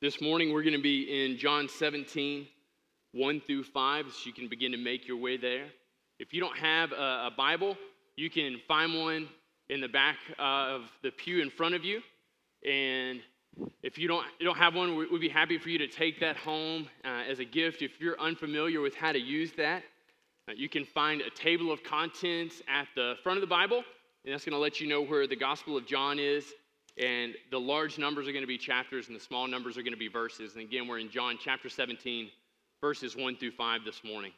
This morning we're going to be in John 17, 1 through 5, so you can begin to make your way there. If you don't have a, a Bible, you can find one in the back of the pew in front of you. And if you don't, you don't have one, we'd be happy for you to take that home uh, as a gift. If you're unfamiliar with how to use that, uh, you can find a table of contents at the front of the Bible, and that's going to let you know where the Gospel of John is and the large numbers are going to be chapters, and the small numbers are going to be verses. And again, we're in John chapter 17, verses 1 through 5 this morning.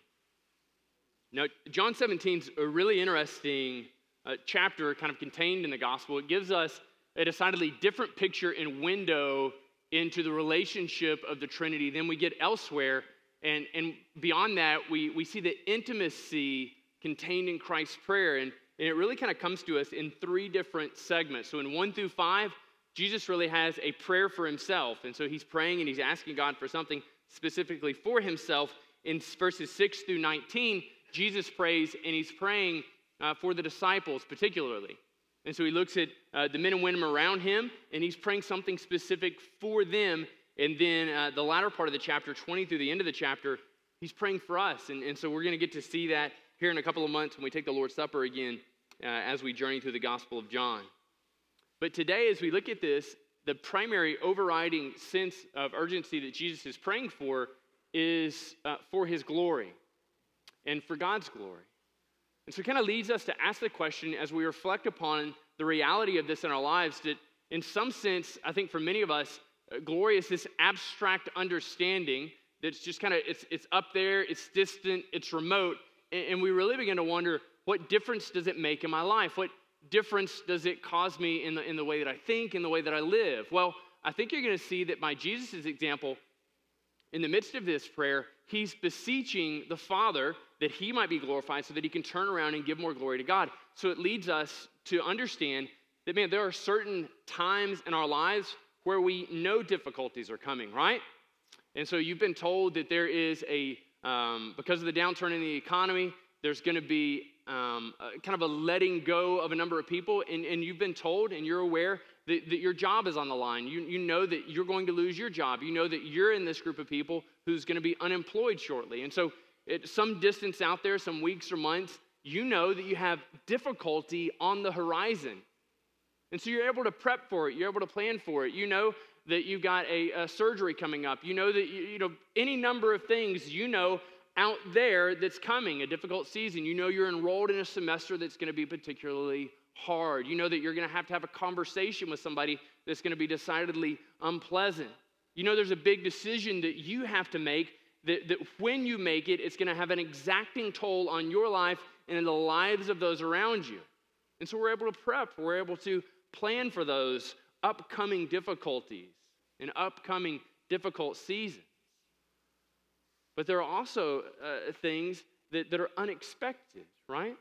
Now, John 17 is a really interesting uh, chapter kind of contained in the gospel. It gives us a decidedly different picture and window into the relationship of the Trinity than we get elsewhere. And, and beyond that, we, we see the intimacy contained in Christ's prayer. And and it really kind of comes to us in three different segments. So in one through five, Jesus really has a prayer for himself. And so he's praying and he's asking God for something specifically for himself. In verses 6 through 19, Jesus prays and he's praying uh, for the disciples particularly. And so he looks at uh, the men and women around him and he's praying something specific for them. And then uh, the latter part of the chapter, 20 through the end of the chapter, he's praying for us. And, and so we're going to get to see that here in a couple of months when we take the Lord's Supper again uh, as we journey through the Gospel of John. But today, as we look at this, the primary overriding sense of urgency that Jesus is praying for is uh, for his glory and for God's glory. And so it kind of leads us to ask the question as we reflect upon the reality of this in our lives that, in some sense, I think for many of us, uh, glory is this abstract understanding that's just kind of it's, it's up there, it's distant, it's remote, and, and we really begin to wonder what difference does it make in my life? What difference does it cause me in the, in the way that I think, in the way that I live? Well, I think you're going to see that by Jesus' example, in the midst of this prayer, he's beseeching the Father that he might be glorified so that he can turn around and give more glory to God. So it leads us to understand that, man, there are certain times in our lives where we know difficulties are coming, right? And so you've been told that there is a, um, because of the downturn in the economy, there's going to be um, uh, kind of a letting go of a number of people, and, and you've been told and you're aware that, that your job is on the line. You, you know that you're going to lose your job. You know that you're in this group of people who's going to be unemployed shortly. And so, at some distance out there, some weeks or months, you know that you have difficulty on the horizon. And so you're able to prep for it, you're able to plan for it. You know that you've got a, a surgery coming up. You know that, you, you know, any number of things you know out there that's coming, a difficult season. You know you're enrolled in a semester that's going to be particularly hard. You know that you're going to have to have a conversation with somebody that's going to be decidedly unpleasant. You know there's a big decision that you have to make that, that when you make it, it's going to have an exacting toll on your life and in the lives of those around you. And so we're able to prep, we're able to plan for those upcoming difficulties and upcoming difficult seasons. But there are also uh, things that, that are unexpected, right?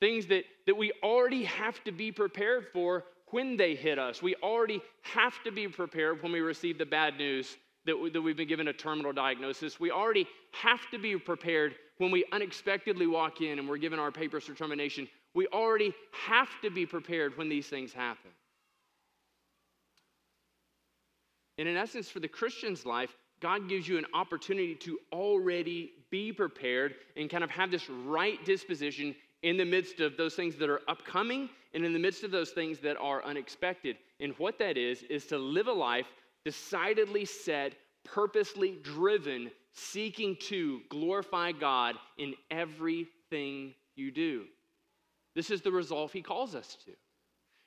Things that, that we already have to be prepared for when they hit us. We already have to be prepared when we receive the bad news that, we, that we've been given a terminal diagnosis. We already have to be prepared when we unexpectedly walk in and we're given our papers for termination. We already have to be prepared when these things happen. And in essence, for the Christian's life, God gives you an opportunity to already be prepared and kind of have this right disposition in the midst of those things that are upcoming and in the midst of those things that are unexpected. And what that is, is to live a life decidedly set, purposely driven, seeking to glorify God in everything you do. This is the resolve He calls us to.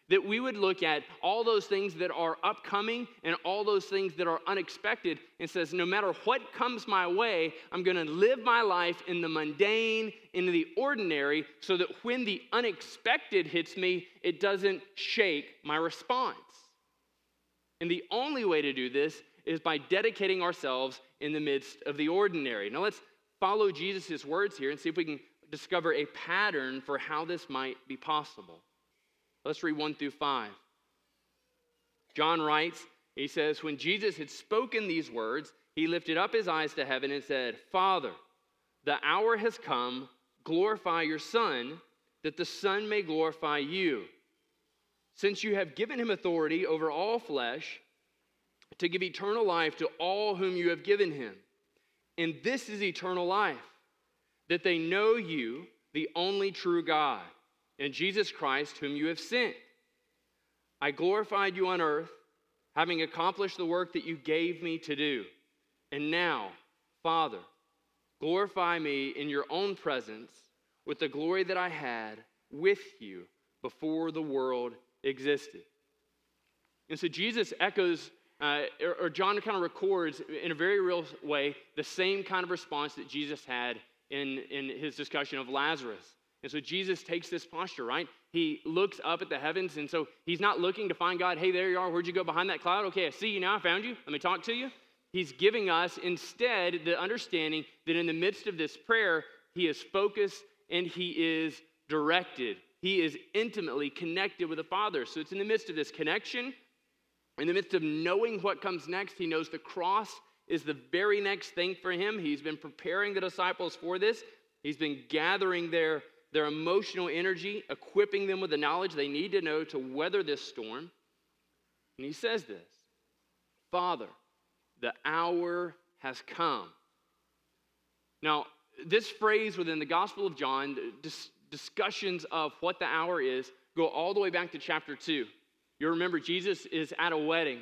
That we would look at all those things that are upcoming and all those things that are unexpected and says, no matter what comes my way, I'm going to live my life in the mundane, in the ordinary, so that when the unexpected hits me, it doesn't shake my response. And the only way to do this is by dedicating ourselves in the midst of the ordinary. Now let's follow Jesus' words here and see if we can discover a pattern for how this might be possible. Let's read 1 through 5. John writes, he says, When Jesus had spoken these words, he lifted up his eyes to heaven and said, Father, the hour has come, glorify your Son, that the Son may glorify you. Since you have given him authority over all flesh, to give eternal life to all whom you have given him. And this is eternal life, that they know you, the only true God, and Jesus Christ, whom you have sent. I glorified you on earth, having accomplished the work that you gave me to do. And now, Father, glorify me in your own presence with the glory that I had with you before the world existed. And so Jesus echoes uh, or, or John kind of records in a very real way the same kind of response that Jesus had in, in his discussion of Lazarus. And so Jesus takes this posture, right? He looks up at the heavens, and so he's not looking to find God, hey, there you are, where'd you go behind that cloud? Okay, I see you now, I found you, let me talk to you. He's giving us instead the understanding that in the midst of this prayer, he is focused and he is directed. He is intimately connected with the Father. So it's in the midst of this connection in the midst of knowing what comes next, he knows the cross is the very next thing for him. He's been preparing the disciples for this. He's been gathering their, their emotional energy, equipping them with the knowledge they need to know to weather this storm. And he says this Father, the hour has come. Now, this phrase within the Gospel of John, dis- discussions of what the hour is, go all the way back to chapter 2. You remember, Jesus is at a wedding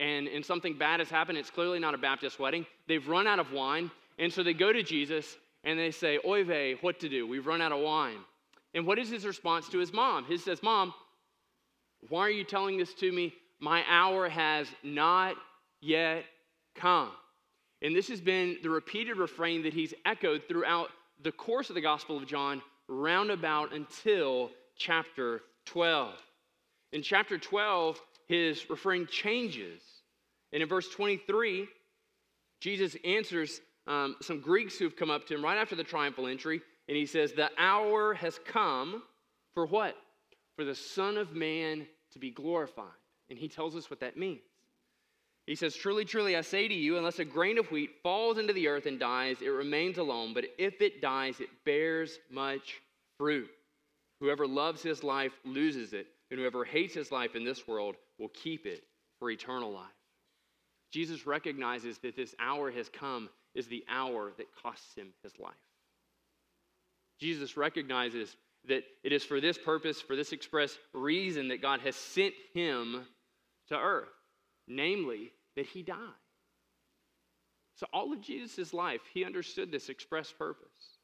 and, and something bad has happened. It's clearly not a Baptist wedding. They've run out of wine. And so they go to Jesus and they say, Oy what to do? We've run out of wine. And what is his response to his mom? He says, Mom, why are you telling this to me? My hour has not yet come. And this has been the repeated refrain that he's echoed throughout the course of the Gospel of John, roundabout until chapter 12. In chapter 12, his refrain changes. And in verse 23, Jesus answers um, some Greeks who've come up to him right after the triumphal entry, and he says, The hour has come for what? For the Son of Man to be glorified. And he tells us what that means. He says, Truly, truly, I say to you, unless a grain of wheat falls into the earth and dies, it remains alone. But if it dies, it bears much fruit. Whoever loves his life loses it, and whoever hates his life in this world will keep it for eternal life. Jesus recognizes that this hour has come is the hour that costs him his life. Jesus recognizes that it is for this purpose, for this express reason, that God has sent him to earth, namely, that he died. So, all of Jesus' life, he understood this express purpose.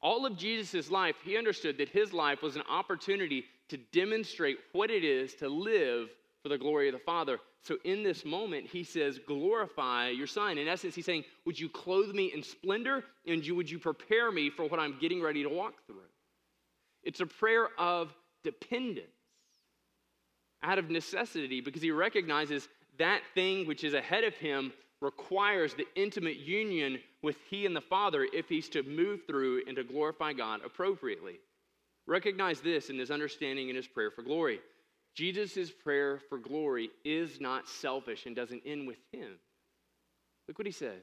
All of Jesus' life, he understood that his life was an opportunity to demonstrate what it is to live for the glory of the Father. So in this moment, he says, Glorify your Son. In essence, he's saying, Would you clothe me in splendor and you, would you prepare me for what I'm getting ready to walk through? It's a prayer of dependence out of necessity because he recognizes that thing which is ahead of him requires the intimate union with he and the Father if he's to move through and to glorify God appropriately. Recognize this in his understanding in his prayer for glory. Jesus' prayer for glory is not selfish and doesn't end with him. Look what he says.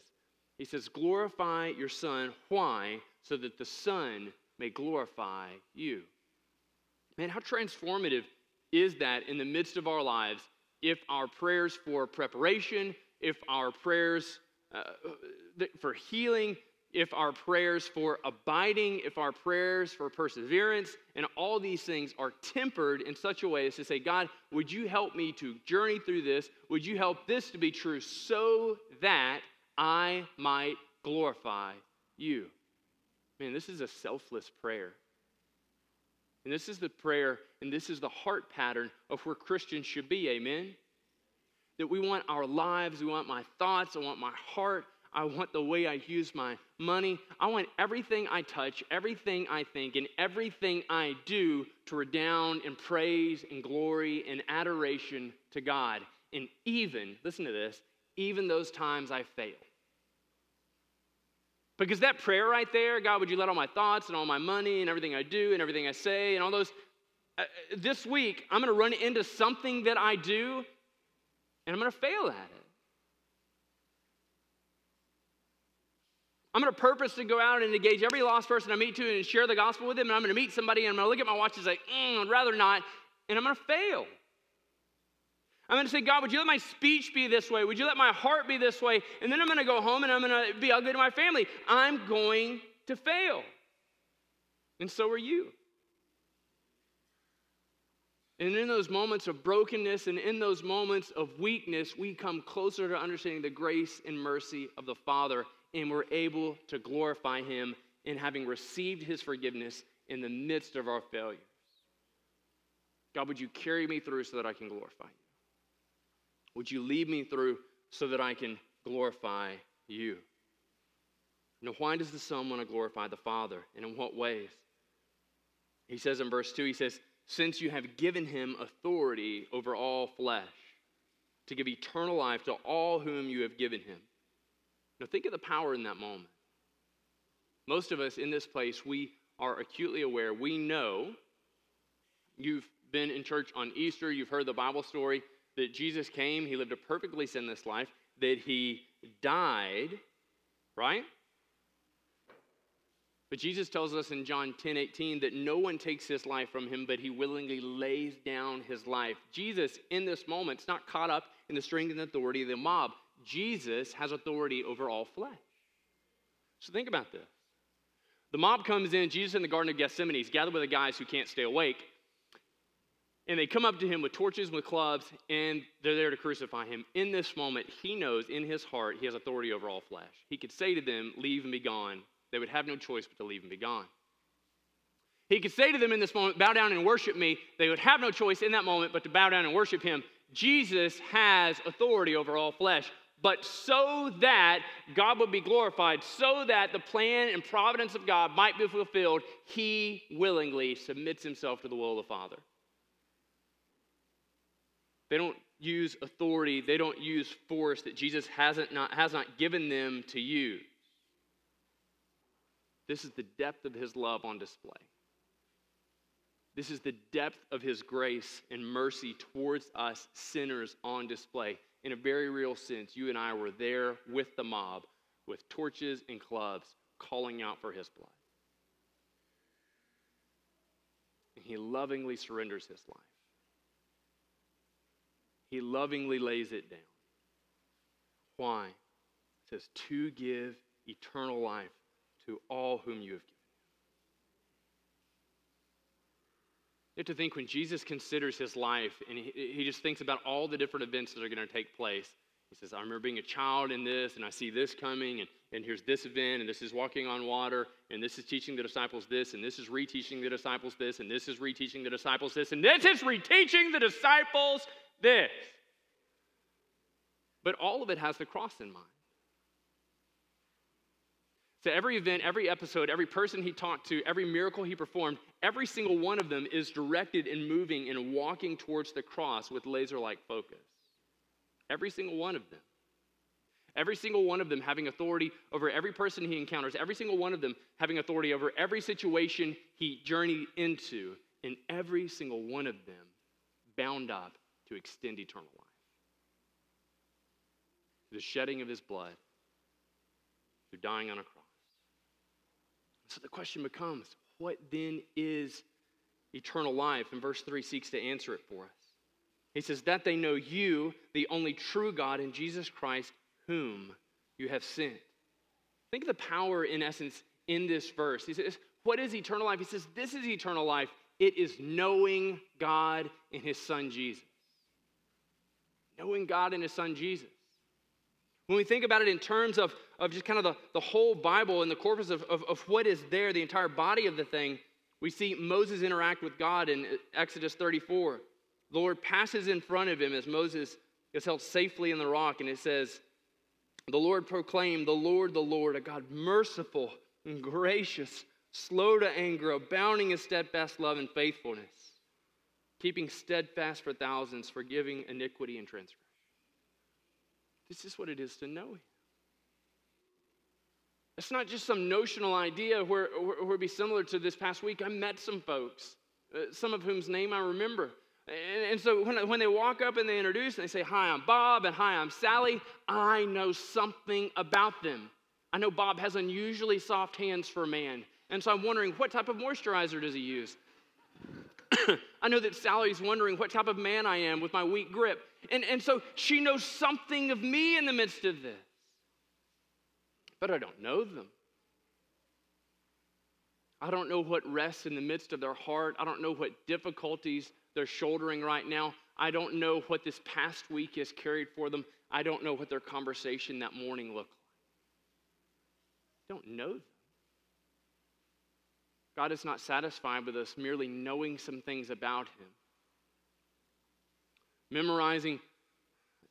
He says, Glorify your Son. Why? So that the Son may glorify you. Man, how transformative is that in the midst of our lives if our prayers for preparation, if our prayers uh, for healing, if our prayers for abiding, if our prayers for perseverance, and all these things are tempered in such a way as to say, God, would you help me to journey through this? Would you help this to be true so that I might glorify you? Man, this is a selfless prayer. And this is the prayer, and this is the heart pattern of where Christians should be. Amen? That we want our lives, we want my thoughts, I want my heart I want the way I use my money. I want everything I touch, everything I think, and everything I do to redound in praise and glory and adoration to God. And even, listen to this, even those times I fail. Because that prayer right there, God, would you let all my thoughts and all my money and everything I do and everything I say and all those, uh, this week, I'm going to run into something that I do and I'm going to fail at it. I'm going to purpose to go out and engage every lost person I meet to and share the gospel with them. And I'm going to meet somebody and I'm going to look at my watch and say, mm, I'd rather not. And I'm going to fail. I'm going to say, God, would you let my speech be this way? Would you let my heart be this way? And then I'm going to go home and I'm going to be ugly to my family. I'm going to fail. And so are you. And in those moments of brokenness and in those moments of weakness, we come closer to understanding the grace and mercy of the Father, and we're able to glorify Him in having received His forgiveness in the midst of our failures. God, would you carry me through so that I can glorify you? Would you lead me through so that I can glorify you? Now, why does the Son want to glorify the Father, and in what ways? He says in verse 2, he says, since you have given him authority over all flesh, to give eternal life to all whom you have given him. Now, think of the power in that moment. Most of us in this place, we are acutely aware, we know you've been in church on Easter, you've heard the Bible story that Jesus came, he lived a perfectly sinless life, that he died, right? But Jesus tells us in John 10 18 that no one takes his life from him, but he willingly lays down his life. Jesus, in this moment, is not caught up in the strength and authority of the mob. Jesus has authority over all flesh. So think about this. The mob comes in, Jesus in the Garden of Gethsemane, he's gathered with the guys who can't stay awake. And they come up to him with torches, with clubs, and they're there to crucify him. In this moment, he knows in his heart he has authority over all flesh. He could say to them, Leave and be gone. They would have no choice but to leave and be gone. He could say to them in this moment, Bow down and worship me. They would have no choice in that moment but to bow down and worship him. Jesus has authority over all flesh. But so that God would be glorified, so that the plan and providence of God might be fulfilled, he willingly submits himself to the will of the Father. They don't use authority, they don't use force that Jesus hasn't not, has not given them to use. This is the depth of his love on display. This is the depth of his grace and mercy towards us sinners on display. In a very real sense, you and I were there with the mob with torches and clubs calling out for his blood. And he lovingly surrenders his life. He lovingly lays it down. Why? It says, to give eternal life to all whom you have given. You have to think when Jesus considers his life and he, he just thinks about all the different events that are going to take place. He says, I remember being a child in this, and I see this coming, and, and here's this event, and this is walking on water, and this is teaching the disciples this, and this is reteaching the disciples this, and this is reteaching the disciples this, and this is reteaching the disciples this. But all of it has the cross in mind. So every event, every episode, every person he talked to, every miracle he performed, every single one of them is directed and moving and walking towards the cross with laser like focus. Every single one of them. Every single one of them having authority over every person he encounters, every single one of them having authority over every situation he journeyed into, and every single one of them bound up to extend eternal life. The shedding of his blood, through dying on a cross. So the question becomes what then is eternal life? And verse 3 seeks to answer it for us. He says, That they know you, the only true God, and Jesus Christ, whom you have sent. Think of the power, in essence, in this verse. He says, What is eternal life? He says, This is eternal life. It is knowing God and His Son Jesus. Knowing God and His Son Jesus. When we think about it in terms of, of just kind of the, the whole Bible and the corpus of, of, of what is there, the entire body of the thing, we see Moses interact with God in Exodus 34. The Lord passes in front of him as Moses is held safely in the rock, and it says, The Lord proclaimed, The Lord, the Lord, a God merciful and gracious, slow to anger, abounding in steadfast love and faithfulness, keeping steadfast for thousands, forgiving iniquity and transgression. This is what it is to know Him. It's not just some notional idea where, where, where be similar to this past week. I met some folks, uh, some of whom's name I remember. And, and so when, when they walk up and they introduce and they say, Hi, I'm Bob, and Hi, I'm Sally, I know something about them. I know Bob has unusually soft hands for a man. And so I'm wondering, what type of moisturizer does he use? I know that Sally's wondering what type of man I am with my weak grip. And, and so she knows something of me in the midst of this. But I don't know them. I don't know what rests in the midst of their heart. I don't know what difficulties they're shouldering right now. I don't know what this past week has carried for them. I don't know what their conversation that morning looked like. I don't know them. God is not satisfied with us merely knowing some things about Him. Memorizing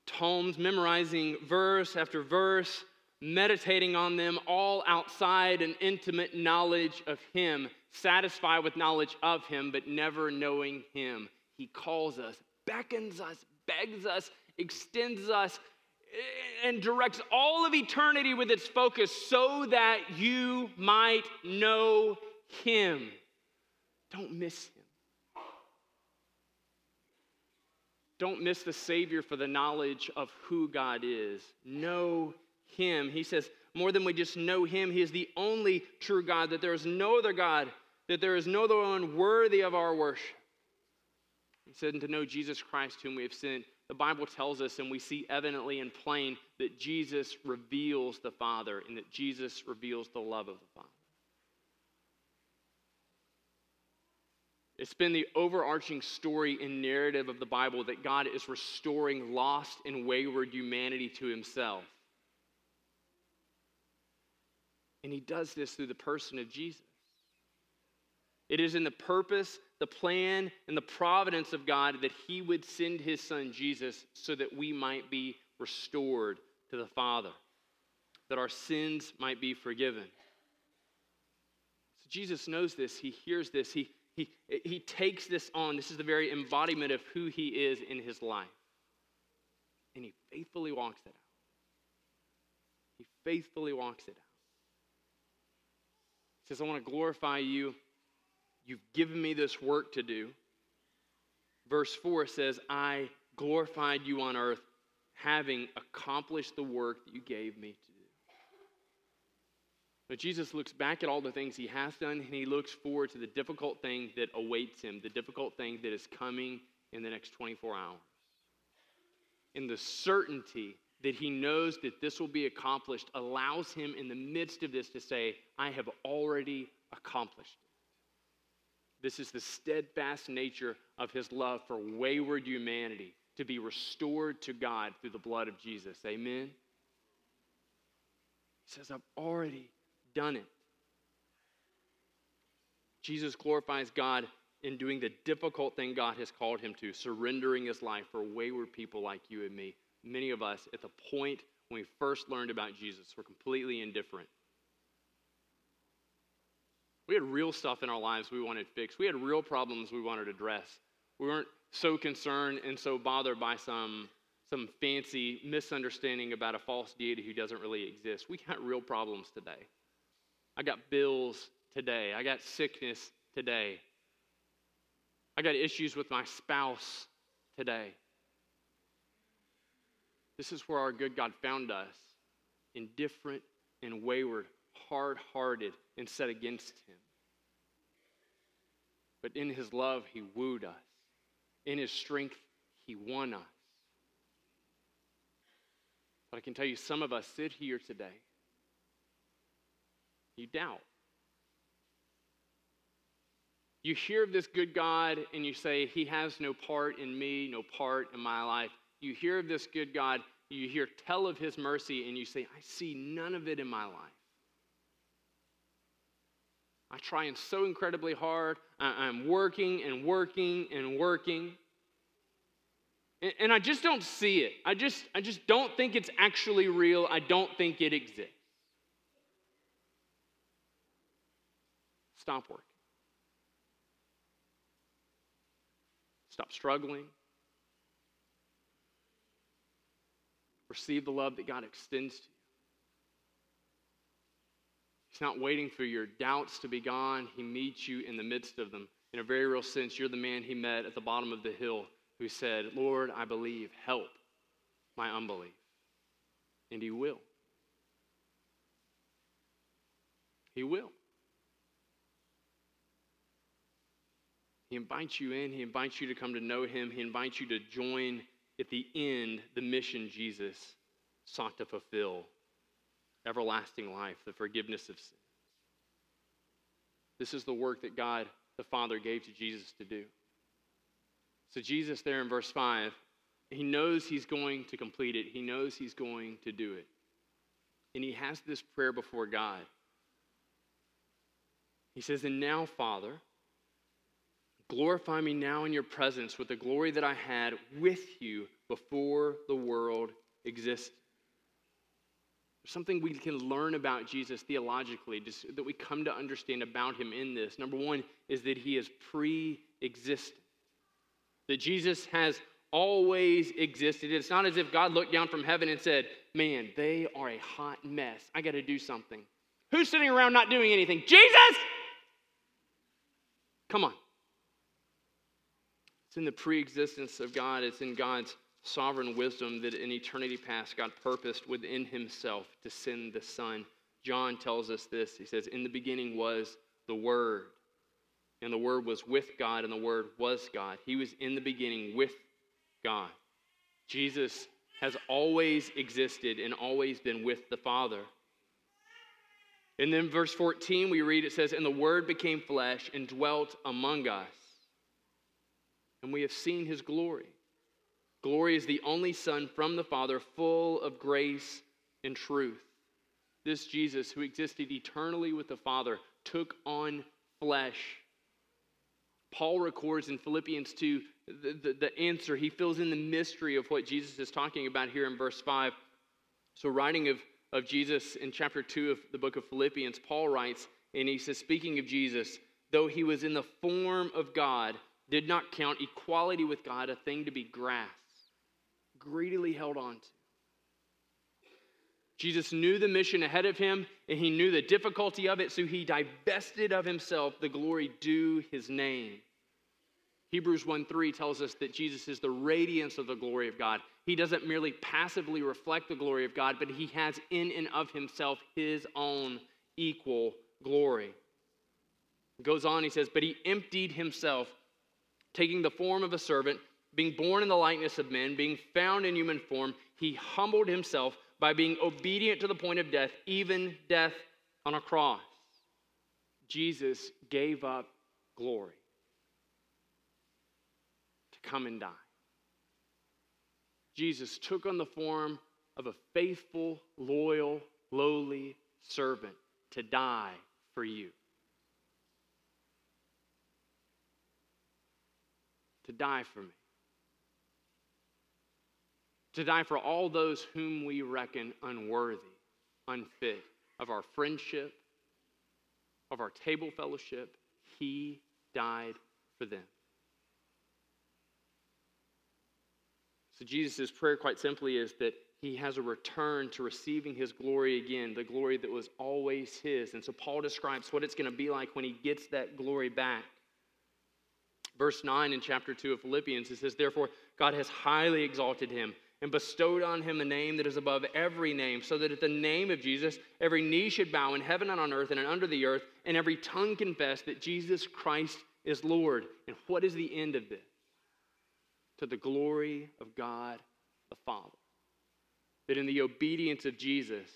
tomes, memorizing verse after verse, meditating on them, all outside an intimate knowledge of Him, satisfied with knowledge of Him, but never knowing Him. He calls us, beckons us, begs us, extends us, and directs all of eternity with its focus so that you might know Him. Don't miss Him. Don't miss the Savior for the knowledge of who God is. Know Him. He says, more than we just know Him, He is the only true God, that there is no other God, that there is no other one worthy of our worship. He said, and to know Jesus Christ, whom we have sent. The Bible tells us, and we see evidently and plain, that Jesus reveals the Father and that Jesus reveals the love of the Father. It's been the overarching story and narrative of the Bible that God is restoring lost and wayward humanity to Himself. And He does this through the person of Jesus. It is in the purpose, the plan, and the providence of God that He would send His Son Jesus so that we might be restored to the Father, that our sins might be forgiven. So Jesus knows this, He hears this, He he, he takes this on. This is the very embodiment of who he is in his life. And he faithfully walks it out. He faithfully walks it out. Says, I want to glorify you. You've given me this work to do. Verse 4 says, I glorified you on earth, having accomplished the work that you gave me to do. but Jesus looks back at all the things he has done and he looks forward to the difficult thing that awaits him, the difficult thing that is coming in the next 24 hours. In the certainty that he knows that this will be accomplished allows him in the midst of this to say, I have already accomplished it. This is the steadfast nature of his love for wayward humanity to be restored to God through the blood of Jesus. Amen? He says, I've already done it. Jesus glorifies God in doing the difficult thing God has called him to, surrendering his life for wayward people like you and me. Many of us, at the point when we first learned about Jesus, were completely indifferent. We had real stuff in our lives we wanted fixed. We had real problems we wanted to address. We weren't so concerned and so bothered by some, some fancy misunderstanding about a false deity who doesn't really exist. We got real problems today. I got bills today. I got sickness today. I got issues with my spouse today. This is where our good God found us indifferent and wayward, hard hearted, and set against Him. But in His love, He wooed us. In His strength, He won us. But I can tell you, some of us sit here today you doubt. You hear of this good God and you say, He has no part in me, no part in my life. You hear of this good God, you hear tell of His mercy, and you say, I see none of it in my life. I'm trying so incredibly hard. I'm working and working and working. And I just don't see it. I just, I just don't think it's actually real. I don't think it exists. Stop working. Stop struggling. Receive the love that God extends to you. He's not waiting for your doubts to be gone. He meets you in the midst of them. In a very real sense, you're the man he met at the bottom of the hill who said, Lord, I believe, help my unbelief. And he will. He will. He invites you in, He invites you to come to know Him, He invites you to join at the end the mission Jesus sought to fulfill everlasting life, the forgiveness of sin. This is the work that God the Father gave to Jesus to do. So, Jesus, there in verse 5, he knows he's going to complete it, he knows he's going to do it. And he has this prayer before God. He says, And now, Father, glorify me now in your presence with the glory that I had with you before the world existed. Something we can learn about Jesus theologically, just that we come to understand about him in this. Number one is that he is pre existent, that Jesus has always existed. It's not as if God looked down from heaven and said, Man, they are a hot mess. I got to do something. Who's sitting around not doing anything? Jesus! Come on. It's in the pre existence of God, it's in God's sovereign wisdom that in eternity past God purposed within himself to send the Son. John tells us this. He says, In the beginning was the Word, and the Word was with God, and the Word was God. He was in the beginning with God. Jesus has always existed and always been with the Father. And then verse 14, we read it says, And the Word became flesh and dwelt among us. And we have seen his glory Glory is the only Son from the Father, full of grace and truth. This Jesus, who existed eternally with the Father, took on flesh. Paul records in Philippians 2 the, the, the, answer. He fills in the mystery of what Jesus is talking about here in verse 5. So, writing of, of Jesus in chapter 2 of the book of Philippians, Paul writes, and he says, Speaking of Jesus, though he was in the form of God, did not count equality with God a thing to be grasped greedily held on to. Jesus knew the mission ahead of him and he knew the difficulty of it, so he divested of himself the glory due his name. Hebrews 1 3 tells us that Jesus is the radiance of the glory of God. He doesn't merely passively reflect the glory of God, but he has in and of himself his own equal glory. goes on, he says, But he emptied himself, taking the form of a servant being born in the likeness of men, being found in human form, he humbled himself by being obedient to the point of death, even death on a cross. Jesus gave up glory to come and die. Jesus took on the form of a faithful, loyal, lowly servant to die for you. Die for me to die for all those whom we reckon unworthy, unfit of our friendship, of our table fellowship. He died for them. So, Jesus' prayer, quite simply, is that he has a return to receiving his glory again, the glory that was always his. And so, Paul describes what it's going to be like when he gets that glory back. Verse 9 in chapter 2 of Philippians, it says, Therefore, God has highly exalted him and bestowed on him a name that is above every name, so that at the name of Jesus, every knee should bow in heaven and on earth and under the earth, and every tongue confess that Jesus Christ is Lord. And what is the end of this? To the glory of God the Father. That in the obedience of Jesus,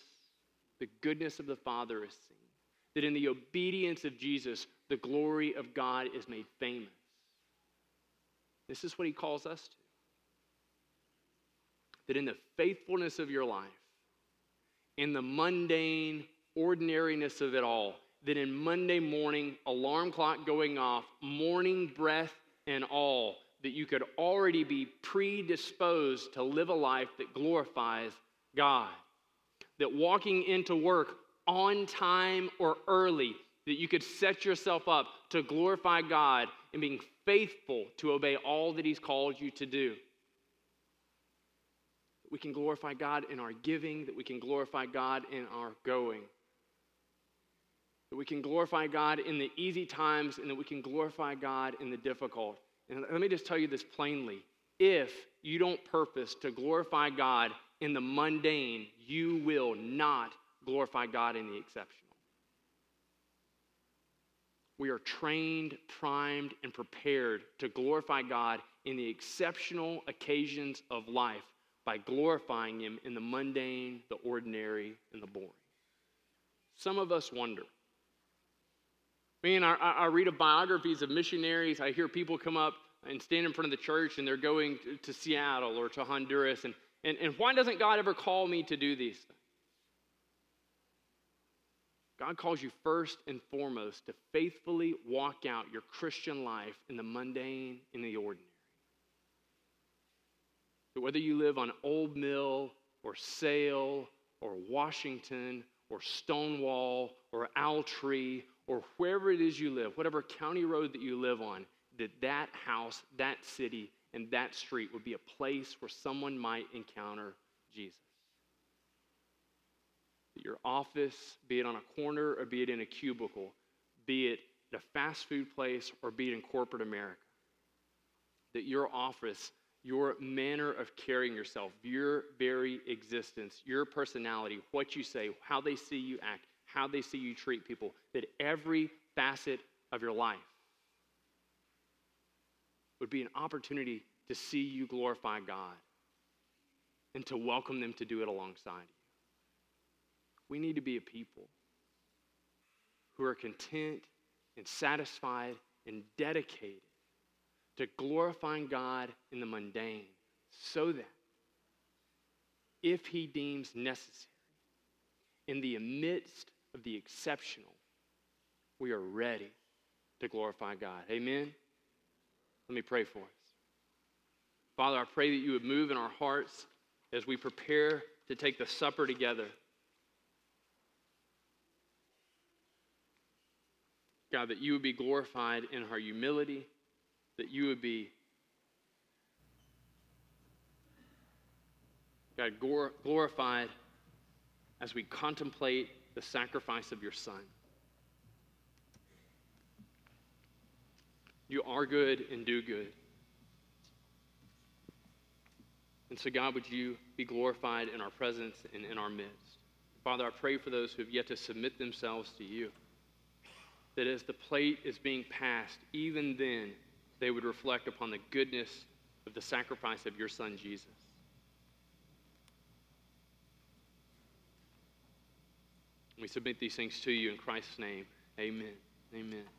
the goodness of the Father is seen. That in the obedience of Jesus, the glory of God is made famous. This is what he calls us to that in the faithfulness of your life, in the mundane ordinariness of it all, that in Monday morning, alarm clock going off, morning breath and all, that you could already be predisposed to live a life that glorifies God. That walking into work on time or early, that you could set yourself up to glorify God in being faithful to obey all that He's called you to do we can glorify God in our giving, that we can glorify God in our going. That we can glorify God in the easy times and that we can glorify God in the difficult. And let me just tell you this plainly. If you don't purpose to glorify God in the mundane, you will not glorify God in the exceptional. We are trained, primed, and prepared to glorify God in the exceptional occasions of life by glorifying Him in the mundane, the ordinary, and the boring. Some of us wonder. Man, I, I read of biographies of missionaries. I hear people come up and stand in front of the church and they're going to, to Seattle or to Honduras. And, and, and why doesn't God ever call me to do these things? God calls you first and foremost to faithfully walk out your Christian life in the mundane, in the ordinary. So whether you live on Old Mill or Sale or Washington or Stonewall or Owl Tree or wherever it is you live, whatever county road that you live on, that that house, that city, and that street would be a place where someone might encounter Jesus your office, be it on a corner or be it in a cubicle, be it at a fast food place or be it in corporate America, that your office, your manner of carrying yourself, your very existence, your personality, what you say, how they see you act, how they see you treat people, that every facet of your life would be an opportunity to see you glorify God and to welcome them to do it alongside you. We need to be a people who are content and satisfied and dedicated to glorifying God in the mundane so that if He deems necessary, in the midst of the exceptional, we are ready to glorify God. Amen? Let me pray for us. Father, I pray that you would move in our hearts as we prepare to take the supper together. God, that you would be glorified in our humility, that you would be, God, glorified as we contemplate the sacrifice of your Son. You are good and do good. And so, God, would you be glorified in our presence and in our midst? Father, I pray for those who have yet to submit themselves to you that as the plate is being passed, even then they would reflect upon the goodness of the sacrifice of your Son, Jesus. We submit these things to you in Christ's name. Amen. Amen.